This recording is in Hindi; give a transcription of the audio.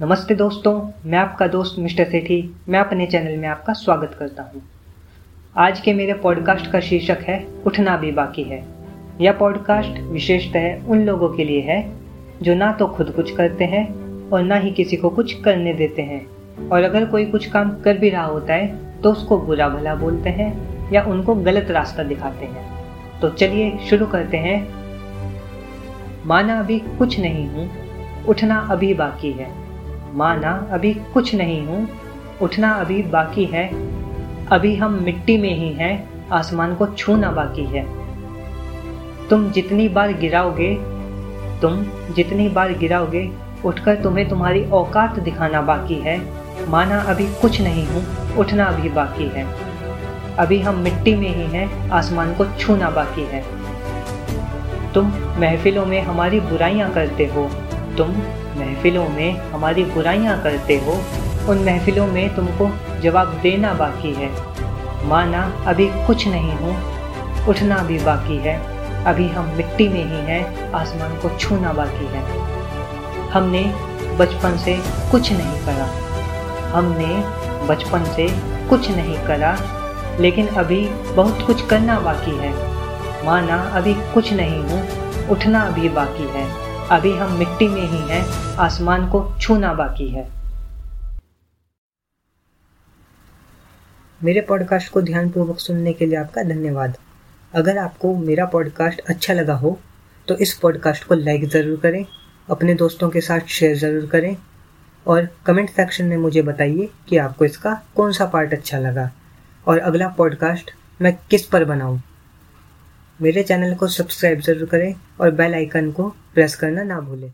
नमस्ते दोस्तों, मैं आपका दोस्त मिस्टर सेठी, मैं अपने चैनल में आपका स्वागत करता हूँ। आज के मेरे पॉडकास्ट का शीर्षक है, उठना भी बाकी है। यह पॉडकास्ट विशेषतः उन लोगों के लिए है, जो ना तो खुद कुछ करते हैं और ना ही किसी को कुछ करने देते हैं। और अगर कोई कुछ काम कर भी रहा होता है तो उसको बुरा भला बोलते हैं या उनको गलत रास्ता दिखाते हैं। तो चलिए शुरू करते हैं। माना अभी कुछ नहीं हूँ, उठना अभी बाकी है। माना अभी कुछ नहीं हूँ, उठना अभी बाकी है। अभी हम मिट्टी में ही हैं, आसमान को छूना बाकी है। तुम जितनी बार गिराओगे, तुम जितनी बार गिराओगे, उठकर तुम्हें तुम्हारी औकात दिखाना बाकी है। माना अभी कुछ नहीं हूँ, उठना अभी बाकी है। अभी हम मिट्टी में ही हैं, आसमान को छूना बाकी है। तुम महफिलों में हमारी बुराइयाँ करते हो। तुम महफिलों में हमारी बुराइयाँ करते हो, उन महफिलों में तुमको जवाब देना बाकी है। माना अभी कुछ नहीं हूँ, उठना भी बाकी है। अभी हम मिट्टी में ही हैं, आसमान को छूना बाकी है। हमने बचपन से कुछ नहीं करा। हमने बचपन से कुछ नहीं करा, लेकिन अभी बहुत कुछ करना बाकी है। माना अभी कुछ नहीं हूँ, उठना अभी बाकी है। अभी हम मिट्टी में ही हैं, आसमान को छूना बाकी है। मेरे पॉडकास्ट को ध्यानपूर्वक सुनने के लिए आपका धन्यवाद। अगर आपको मेरा पॉडकास्ट अच्छा लगा हो तो इस पॉडकास्ट को लाइक ज़रूर करें, अपने दोस्तों के साथ शेयर ज़रूर करें, और कमेंट सेक्शन में मुझे बताइए कि आपको इसका कौन सा पार्ट अच्छा लगा। और अगला पॉडकास्ट मैं किस पर बनाऊँ। मेरे चैनल को सब्सक्राइब ज़रूर करें और बेल आइकन को प्रेस करना ना भूलें।